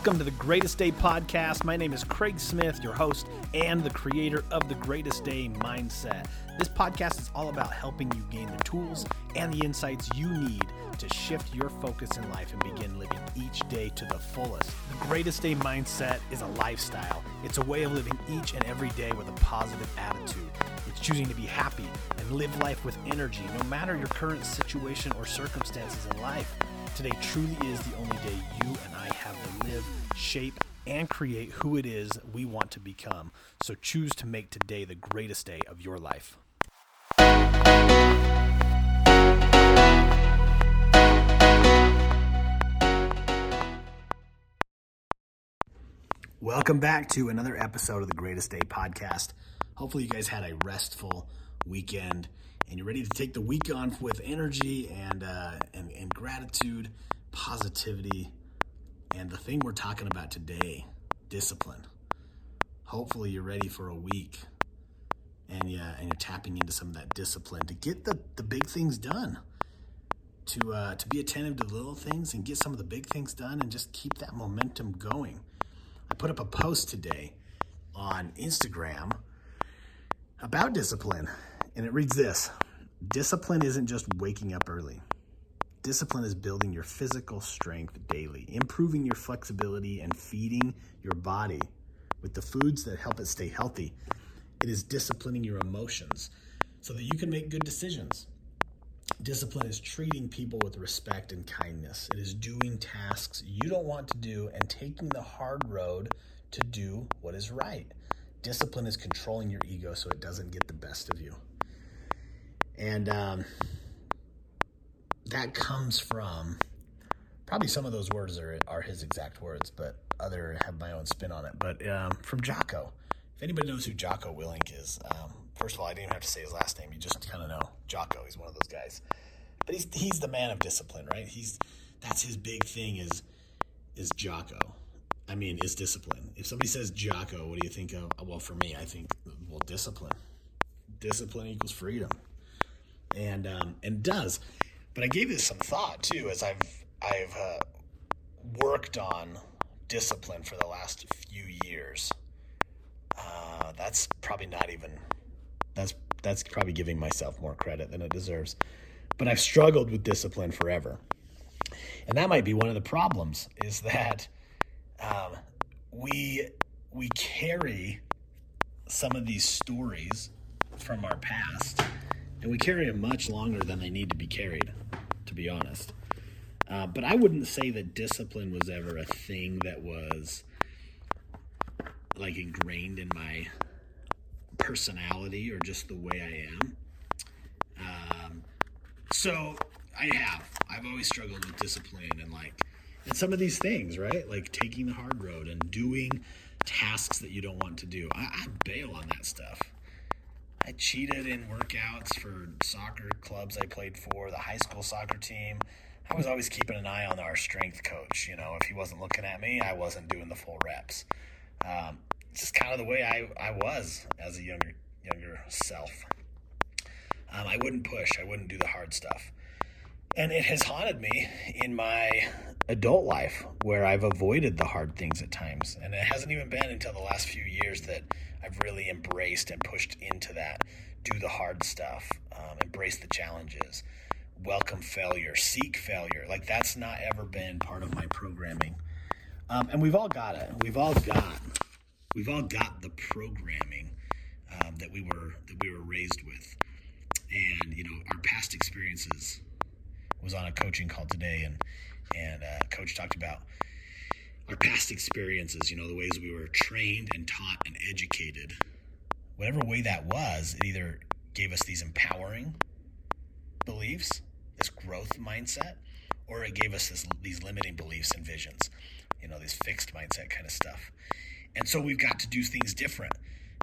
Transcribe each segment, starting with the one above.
Welcome to the Greatest Day podcast. My name is Craig Smith, your host and the creator of the Greatest Day Mindset. This podcast is all about helping you gain the tools and the insights you need to shift your focus in life and begin living each day to the fullest. The Greatest Day Mindset is a lifestyle, it's a way of living each and every day with a positive attitude. It's choosing to be happy and live life with energy, no matter your current situation or circumstances in life. Today truly is the only day you shape, and create who it is we want to become. So choose to make today the greatest day of your life. Welcome back to another episode of the Greatest Day podcast. Hopefully, you guys had a restful weekend and you're ready to take the week on with energy and, uh, and, and gratitude, positivity, and the thing we're talking about today discipline. Hopefully, you're ready for a week and, yeah, and you're tapping into some of that discipline to get the, the big things done. To, uh, to be attentive to the little things and get some of the big things done and just keep that momentum going. I put up a post today on Instagram about discipline, and it reads this Discipline isn't just waking up early. Discipline is building your physical strength daily, improving your flexibility, and feeding your body with the foods that help it stay healthy. It is disciplining your emotions so that you can make good decisions. Discipline is treating people with respect and kindness. It is doing tasks you don't want to do and taking the hard road to do what is right. Discipline is controlling your ego so it doesn't get the best of you. And um, that comes from probably some of those words are, are his exact words, but other have my own spin on it. But um, from Jocko. If anybody knows who Jocko Willink is, um, first of all, I didn't even have to say his last name. You just kind of know Jocko. He's one of those guys. But he's he's the man of discipline, right? He's that's his big thing is is Jocko. I mean, is discipline. If somebody says Jocko, what do you think of? Well, for me, I think well, discipline. Discipline equals freedom, and um, and does. But I gave this some thought too, as I've I've uh, worked on discipline for the last few years uh, that's probably not even that's that's probably giving myself more credit than it deserves. But I've struggled with discipline forever, and that might be one of the problems. Is that um, we we carry some of these stories from our past, and we carry them much longer than they need to be carried. To be honest, uh, but I wouldn't say that discipline was ever a thing that was like ingrained in my personality or just the way I am. Um, so I have. I've always struggled with discipline and like, and some of these things, right? Like taking the hard road and doing tasks that you don't want to do. I, I bail on that stuff. I cheated in workouts for soccer clubs I played for, the high school soccer team. I was always keeping an eye on our strength coach. You know, if he wasn't looking at me, I wasn't doing the full reps. Um, just kind of the way I, I was as a younger younger self. Um, I wouldn't push. I wouldn't do the hard stuff. And it has haunted me in my adult life where I've avoided the hard things at times. And it hasn't even been until the last few years that I've really embraced and pushed into that. Do the hard stuff, um, embrace the challenges, welcome failure, seek failure. Like that's not ever been part of my programming. Um, and we've all got it. We've all got we've all got the programming um, that we were that we were raised with, and you know our past experiences. Was on a coaching call today, and and uh, coach talked about our past experiences. You know the ways we were trained and taught and educated. Whatever way that was, it either gave us these empowering beliefs, this growth mindset, or it gave us this, these limiting beliefs and visions. You know, these fixed mindset kind of stuff. And so we've got to do things different.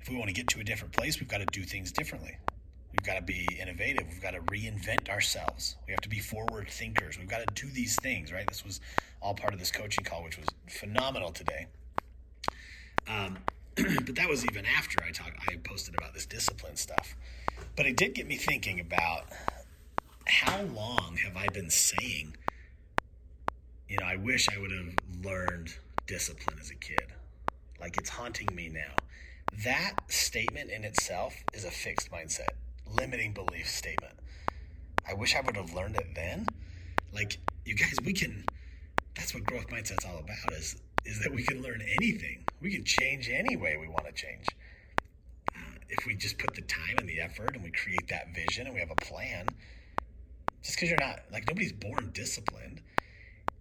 If we want to get to a different place, we've got to do things differently. We've got to be innovative. We've got to reinvent ourselves. We have to be forward thinkers. We've got to do these things, right? This was all part of this coaching call, which was phenomenal today. Um, but that was even after I talked. I posted about this discipline stuff. But it did get me thinking about how long have I been saying? You know, I wish I would have learned discipline as a kid. Like it's haunting me now. That statement in itself is a fixed mindset, limiting belief statement. I wish I would have learned it then. Like you guys, we can. That's what growth mindset's all about. Is is that we can learn anything. We can change any way we want to change. If we just put the time and the effort and we create that vision and we have a plan. Just because you're not like nobody's born disciplined,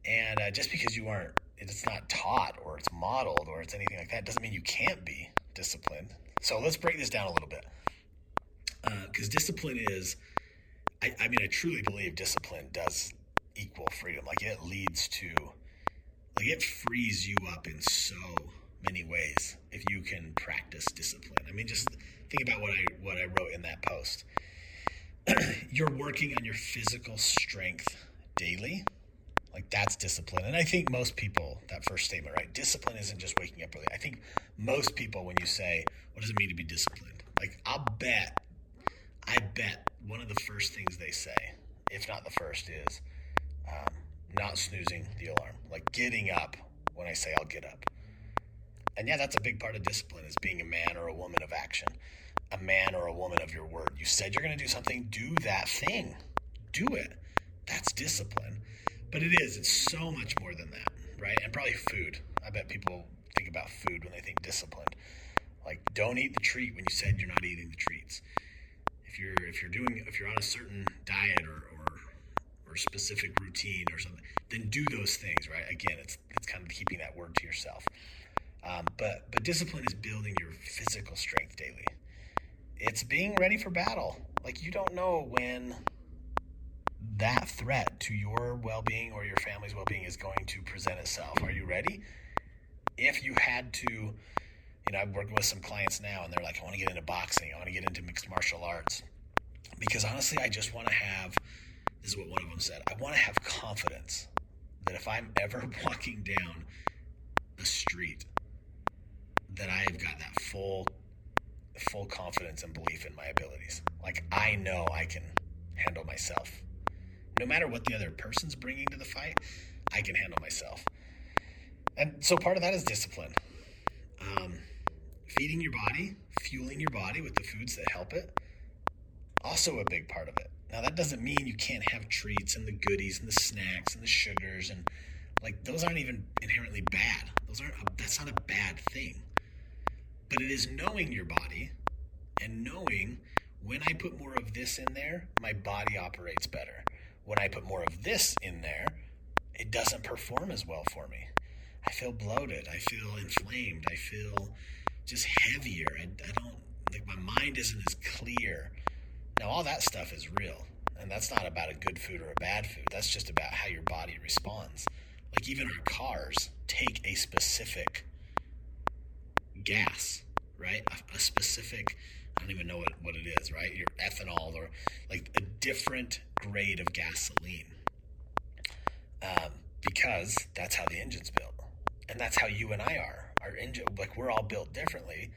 and uh, just because you aren't, it's not taught or it's modeled or it's anything like that doesn't mean you can't be disciplined. So let's break this down a little bit. Because uh, discipline is, I, I mean, I truly believe discipline does equal freedom. Like it leads to, like it frees you up in so many ways if you can practice discipline. I mean, just think about what I what I wrote in that post. You're working on your physical strength daily. Like that's discipline. And I think most people, that first statement, right? Discipline isn't just waking up early. I think most people, when you say, what does it mean to be disciplined? Like, I'll bet, I bet one of the first things they say, if not the first, is um, not snoozing the alarm. Like getting up when I say I'll get up. And yeah, that's a big part of discipline is being a man or a woman of action, a man or a woman of your word. You said you're going to do something, do that thing. Do it. That's discipline. But it is, it's so much more than that, right? And probably food. I bet people think about food when they think disciplined. Like don't eat the treat when you said you're not eating the treats. If you're if you're doing if you're on a certain diet or or, or specific routine or something, then do those things, right? Again, it's it's kind of keeping that word to yourself. Um, but but discipline is building your physical strength daily. It's being ready for battle. Like you don't know when that threat to your well being or your family's well being is going to present itself. Are you ready? If you had to, you know, I'm working with some clients now and they're like, I want to get into boxing, I want to get into mixed martial arts. Because honestly, I just want to have this is what one of them said I want to have confidence that if I'm ever walking down a street, that I have got that full full confidence and belief in my abilities. Like I know I can handle myself no matter what the other person's bringing to the fight, I can handle myself. And so part of that is discipline. Um, feeding your body, fueling your body with the foods that help it, also a big part of it. Now, that doesn't mean you can't have treats and the goodies and the snacks and the sugars and like those aren't even inherently bad. Those aren't, a, that's not a bad thing. But it is knowing your body and knowing when I put more of this in there, my body operates better when I put more of this in there, it doesn't perform as well for me. I feel bloated. I feel inflamed. I feel just heavier. I, I don't, like, my mind isn't as clear. Now, all that stuff is real. And that's not about a good food or a bad food. That's just about how your body responds. Like, even our cars take a specific gas, right? A, a specific I don't even know what, what it is, right? Your ethanol or like a different grade of gasoline. Um, because that's how the engine's built. And that's how you and I are. Engine, like we're all built differently.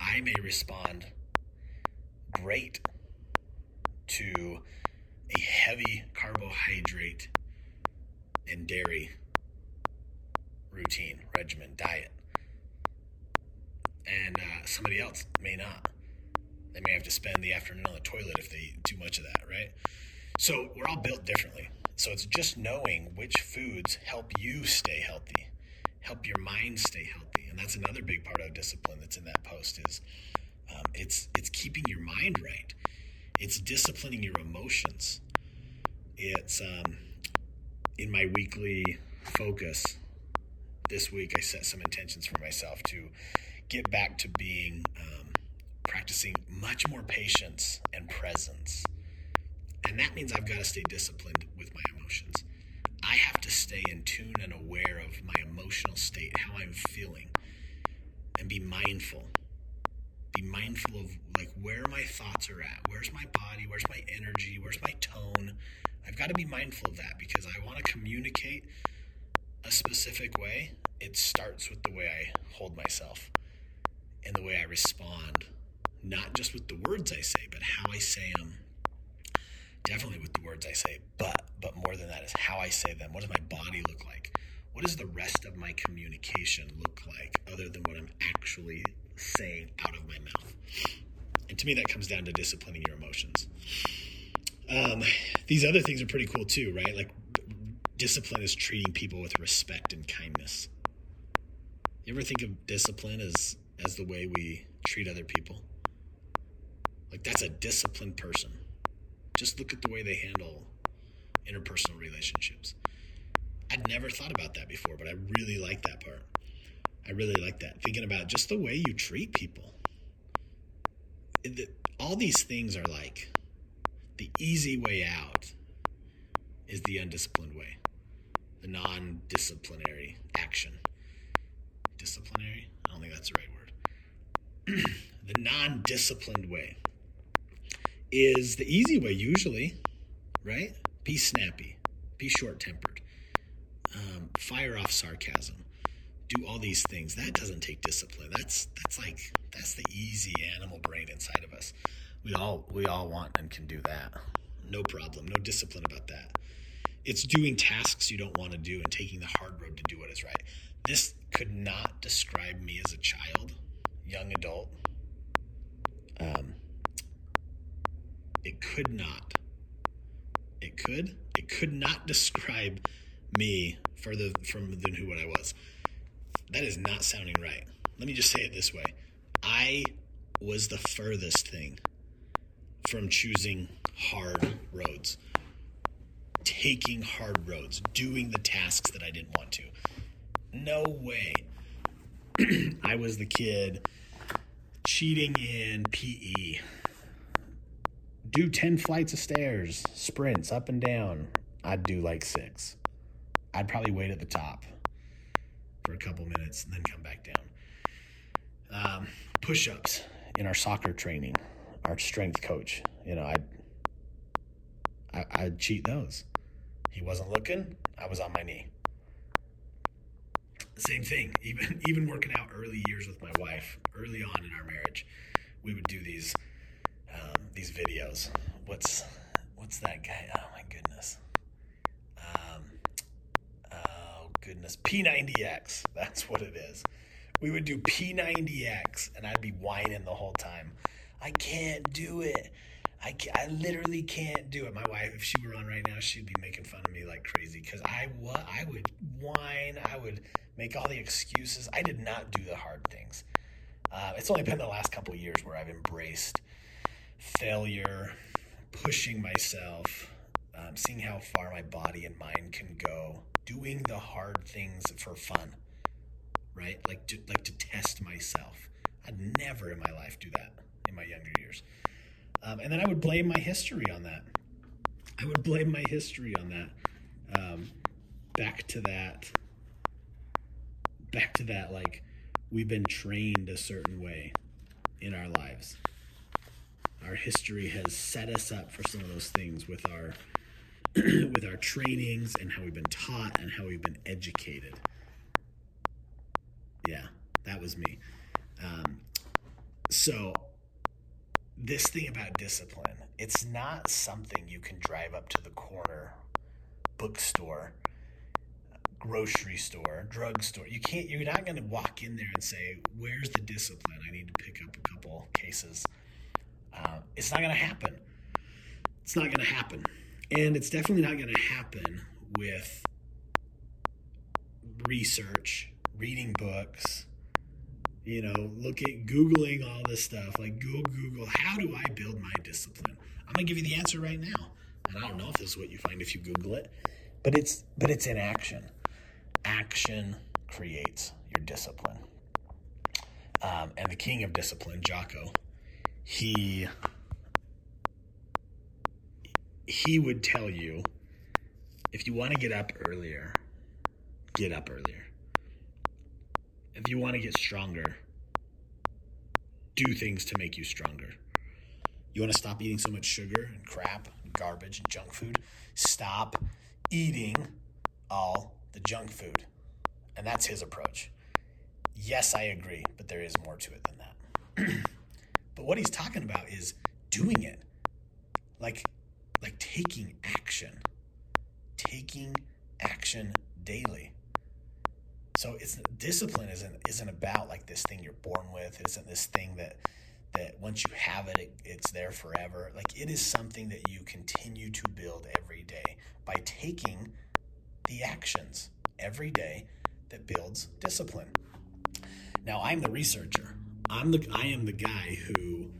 I may respond great to a heavy carbohydrate and dairy routine, regimen, diet. And uh, somebody else may not. They may have to spend the afternoon on the toilet if they eat too much of that, right? So we're all built differently. So it's just knowing which foods help you stay healthy, help your mind stay healthy, and that's another big part of discipline that's in that post. Is um, it's it's keeping your mind right. It's disciplining your emotions. It's um, in my weekly focus this week. I set some intentions for myself to get back to being. Um, practicing much more patience and presence. And that means I've got to stay disciplined with my emotions. Stay in tune and aware of my emotional state, how I'm feeling, and be mindful. Be mindful of like where my thoughts are at. Where's my body? Where's my energy? Where's my tone? I've got to be mindful of that because I want to communicate a specific way. It starts with the way I hold myself and the way I respond not just with the words I say, but how I say them. Definitely with the words I say, but but more than that is how I say them. What does my body look like? what does the rest of my communication look like other than what I'm actually saying out of my mouth? And to me, that comes down to disciplining your emotions. Um, these other things are pretty cool too, right? Like discipline is treating people with respect and kindness. You ever think of discipline as as the way we treat other people? Like that's a disciplined person. Just look at the way they handle interpersonal relationships. I'd never thought about that before, but I really like that part. I really like that. Thinking about just the way you treat people. all these things are like the easy way out is the undisciplined way, the non disciplinary action. Disciplinary? I don't think that's the right word. the non disciplined way is the easy way, usually, right? Be snappy, be short tempered, um, fire off sarcasm, do all these things. That doesn't take discipline. That's that's like that's the easy animal brain inside of us. We all we all want and can do that. No problem. No discipline about that. It's doing tasks you don't want to do and taking the hard road to do what is right. This could not describe me as a child, young adult. Um, it could not. It could. It could not describe me further from than who what I was. That is not sounding right. Let me just say it this way. I was the furthest thing from choosing hard roads, taking hard roads, doing the tasks that I didn't want to. No way. I was the kid cheating in PE. Do 10 flights of stairs, sprints up and down. I'd do like six. I'd probably wait at the top for a couple minutes and then come back down. Um, Push ups in our soccer training our strength coach. You know, I'd, I, I'd cheat those. He wasn't looking. I was on my knee. Same thing. Even even working out early years with my wife, early on in our marriage, we would do these these videos. What's what's that guy? Oh my goodness. Um, oh goodness, P90X. That's what it is. We would do P90X, and I'd be whining the whole time. I can't do it. I, I literally can't do it. My wife, if she were on right now, she'd be making fun of me like crazy because I what I would whine, I would make all the excuses. I did not do the hard things. Uh, it's only been the last couple years where I've embraced failure, pushing myself, um, seeing how far my body and mind can go, doing the hard things for fun, right? Like to like to test myself. I'd never in my life do that in my younger years. Um, and then I would blame my history on that. I would blame my history on that. Um, back to that. Back to that, like, we've been trained a certain way in our lives. Our history has set us up for some of those things with our with our trainings and how we've been taught and how we've been educated. Yeah, that was me. Um, so this thing about discipline, it's not something you can drive up to the corner bookstore, grocery store, drugstore. You can't, you're not going to walk in there and say, Where's the discipline? I need to pick up a couple cases. Uh, it's not going to happen. It's not going to happen. And it's definitely not going to happen with research, reading books, you know, look at Googling all this stuff. Like, go Google, how do I build my discipline? I'm going to give you the answer right now. And I don't know if this is what you find if you Google it, but it's, but it's in action. Action creates your discipline. Um, and the king of discipline, Jocko, he he would tell you if you want to get up earlier, get up earlier if you want to get stronger, do things to make you stronger. You want to stop eating so much sugar and crap and garbage and junk food? Stop eating all the junk food. And that's his approach. Yes, I agree, but there is more to it than that. but what he's talking about is doing it. Like like taking action. Taking action daily. So it's discipline isn't isn't about like this thing you're born with. It isn't this thing that that once you have it, it, it's there forever. Like it is something that you continue to build every day by taking the actions every day that builds discipline. Now I'm the researcher. I'm the I am the guy who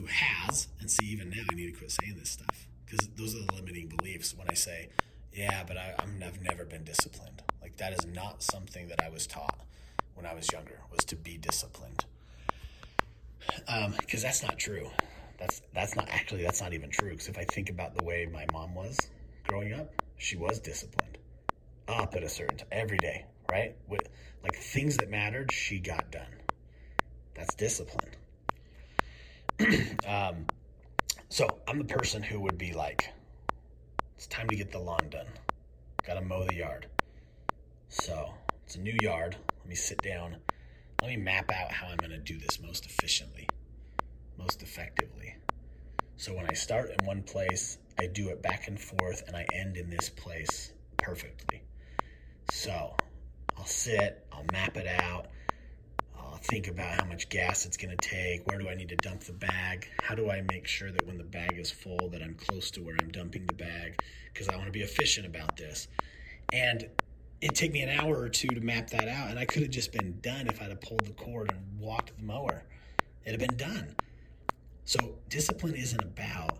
who has and see even now I need to quit saying this stuff because those are the limiting beliefs when I say yeah, but I, I'm, I've never been disciplined. Like that is not something that I was taught when I was younger was to be disciplined. Because um, that's not true. That's that's not actually that's not even true. Because if I think about the way my mom was growing up, she was disciplined up at a certain time every day, right? With like things that mattered, she got done. That's discipline. um, so I'm the person who would be like, it's time to get the lawn done. Got to mow the yard. So it's a new yard. Let me sit down. Let me map out how I'm going to do this most efficiently, most effectively. So when I start in one place, I do it back and forth, and I end in this place perfectly. So I'll sit, I'll map it out, I'll think about how much gas it's going to take, where do I need to dump the bag, how do I make sure that when the bag is full that I'm close to where I'm dumping the bag because I want to be efficient about this. And it took me an hour or two to map that out, and I could have just been done if I'd have pulled the cord and walked the mower. It'd have been done. So discipline isn't about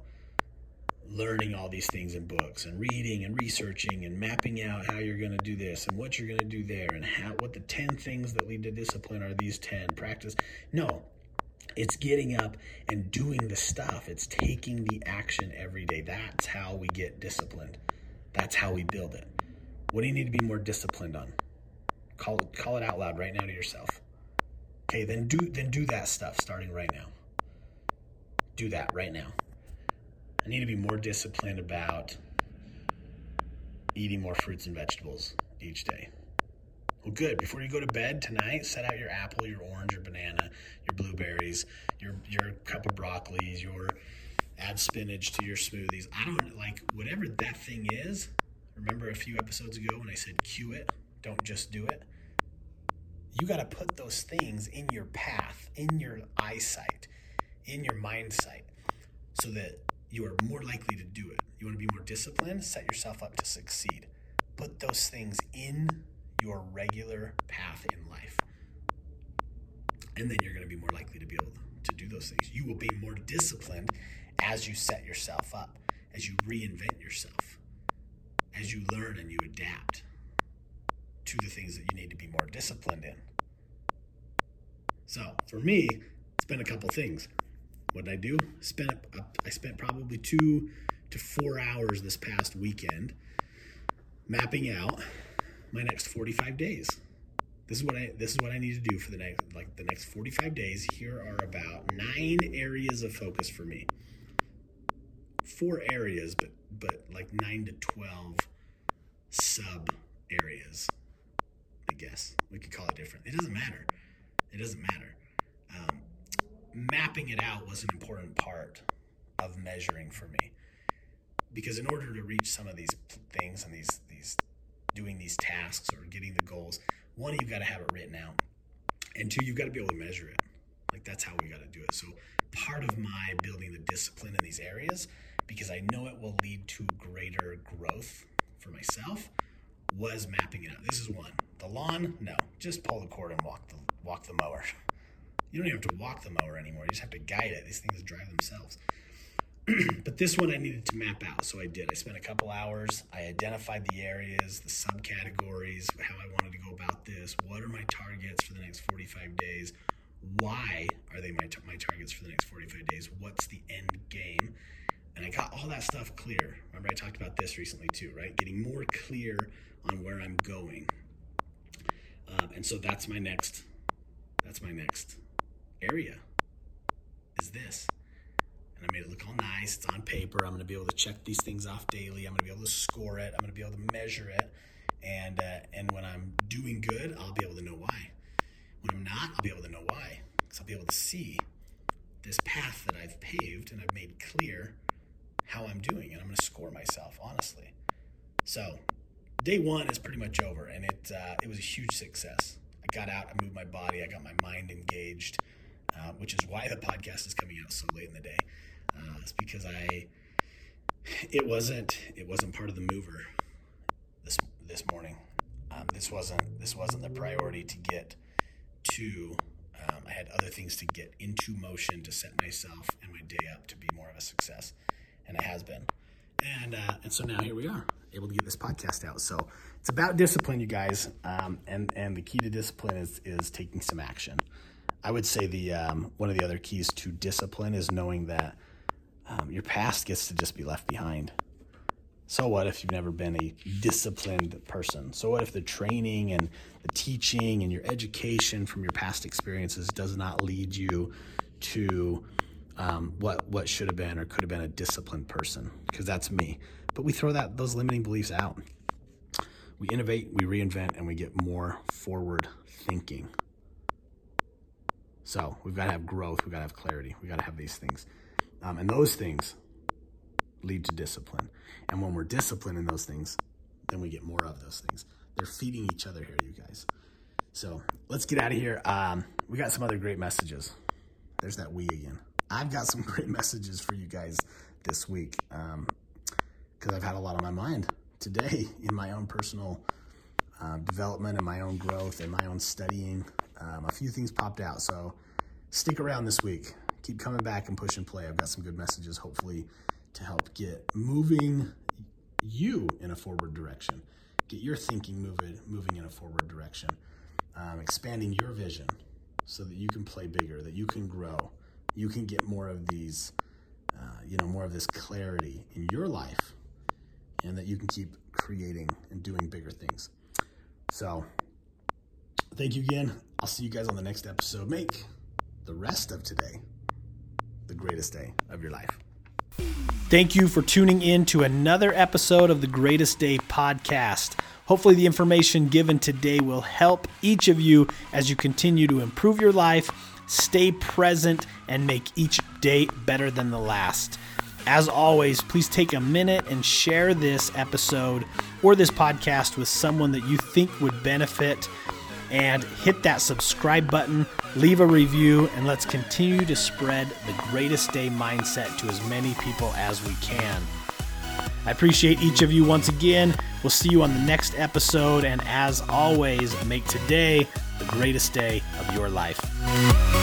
learning all these things in books and reading and researching and mapping out how you're going to do this and what you're going to do there and how what the 10 things that lead to discipline are these 10 practice. No it's getting up and doing the stuff. It's taking the action every day. That's how we get disciplined. That's how we build it. What do you need to be more disciplined on? Call it call it out loud right now to yourself. Okay then do then do that stuff starting right now. Do that right now I need to be more disciplined about eating more fruits and vegetables each day. Well, good. Before you go to bed tonight, set out your apple, your orange, your banana, your blueberries, your your cup of broccoli, your add spinach to your smoothies. I don't like whatever that thing is. Remember a few episodes ago when I said cue it, don't just do it. You got to put those things in your path, in your eyesight, in your mind sight, so that you are more likely to do it. You want to be more disciplined, set yourself up to succeed. Put those things in your regular path in life. And then you're going to be more likely to be able to do those things. You will be more disciplined as you set yourself up, as you reinvent yourself, as you learn and you adapt to the things that you need to be more disciplined in. So, for me, it's been a couple things what did I do? Spent I spent probably two to four hours this past weekend mapping out my next 45 days. This is what I this is what I need to do for the next like the next 45 days. Here are about nine areas of focus for me. Four areas, but but like nine to 12 sub areas. I guess we could call it different. It doesn't matter. It doesn't matter. Um, mapping it out was an important part of measuring for me. Because in order to reach some of these things and these these doing these tasks or getting the goals one you've got to have it written out. And two you've got to be able to measure it. Like that's how we got to do it. So part of my building the discipline in these areas because i know it will lead to greater growth for myself was mapping it out. This is one. The lawn? No. Just pull the cord and walk the walk the mower You don't even have to walk the mower anymore. You just have to guide it. These things drive themselves. but this one I needed to map out, so I did. I spent a couple hours. I identified the areas, the subcategories, how I wanted to go about this. What are my targets for the next 45 days? Why are they my, my targets for the next 45 days? What's the end game? And I got all that stuff clear. Remember, I talked about this recently too, right? Getting more clear on where I'm going. Um, and so that's my next. That's my next area is this. And I made it look all nice. It's on paper. I'm going to be able to check these things off daily. I'm going to be able to score it. I'm going to be able to measure it. And uh, and when I'm doing good, I'll be able to know why. When I'm not, I'll be able to know why. Because I'll be able to see this path that I've paved and I've made clear how I'm doing. And I'm going to score myself, honestly. So day one is pretty much over, and it uh, it was a huge success. I got out, I moved my body, I got my mind engaged, uh, which is why the podcast is coming out so late in the day. Uh, it's because I it wasn't it wasn't part of the mover this this morning. Um, this wasn't this wasn't the priority to get to. Um, I had other things to get into motion to set myself and my day up to be more of a success, and it has been. And uh, and so now here we are, able to get this podcast out. So it's about discipline, you guys, um, and and the key to discipline is is taking some action. I would say the um, one of the other keys to discipline is knowing that um, your past gets to just be left behind. So what if you've never been a disciplined person? So what if the training and the teaching and your education from your past experiences does not lead you to um, what what should have been or could have been a disciplined person? Because that's me. But we throw that those limiting beliefs out. We innovate, we reinvent, and we get more forward thinking. So we've got to have growth. We've got to have clarity. We've got to have these things, um, and those things lead to discipline. And when we're disciplined in those things, then we get more of those things. They're feeding each other here, you guys. So let's get out of here. Um, we got some other great messages. There's that we again. I've got some great messages for you guys this week because um, I've had a lot on my mind today in my own personal uh, development and my own growth and my own studying. Um, a few things popped out. So stick around this week. Keep coming back and push and play. I've got some good messages, hopefully to help get moving you in a forward direction, get your thinking moving moving in a forward direction, um, expanding your vision so that you can play bigger, that you can grow, you can get more of these, uh, you know, more of this clarity in your life, and that you can keep creating and doing bigger things. So, thank you again. I'll see you guys on the next episode. Make the rest of today the greatest day of your life. Thank you for tuning in to another episode of the Greatest Day podcast. Hopefully, the information given today will help each of you as you continue to improve your life, stay present, and make each day better than the last. As always, please take a minute and share this episode or this podcast with someone that you think would benefit and hit that subscribe button, leave a review, and let's continue to spread the greatest day mindset to as many people as we can. I appreciate each of you once again. We'll see you on the next episode, and as always, make today the greatest day of your life.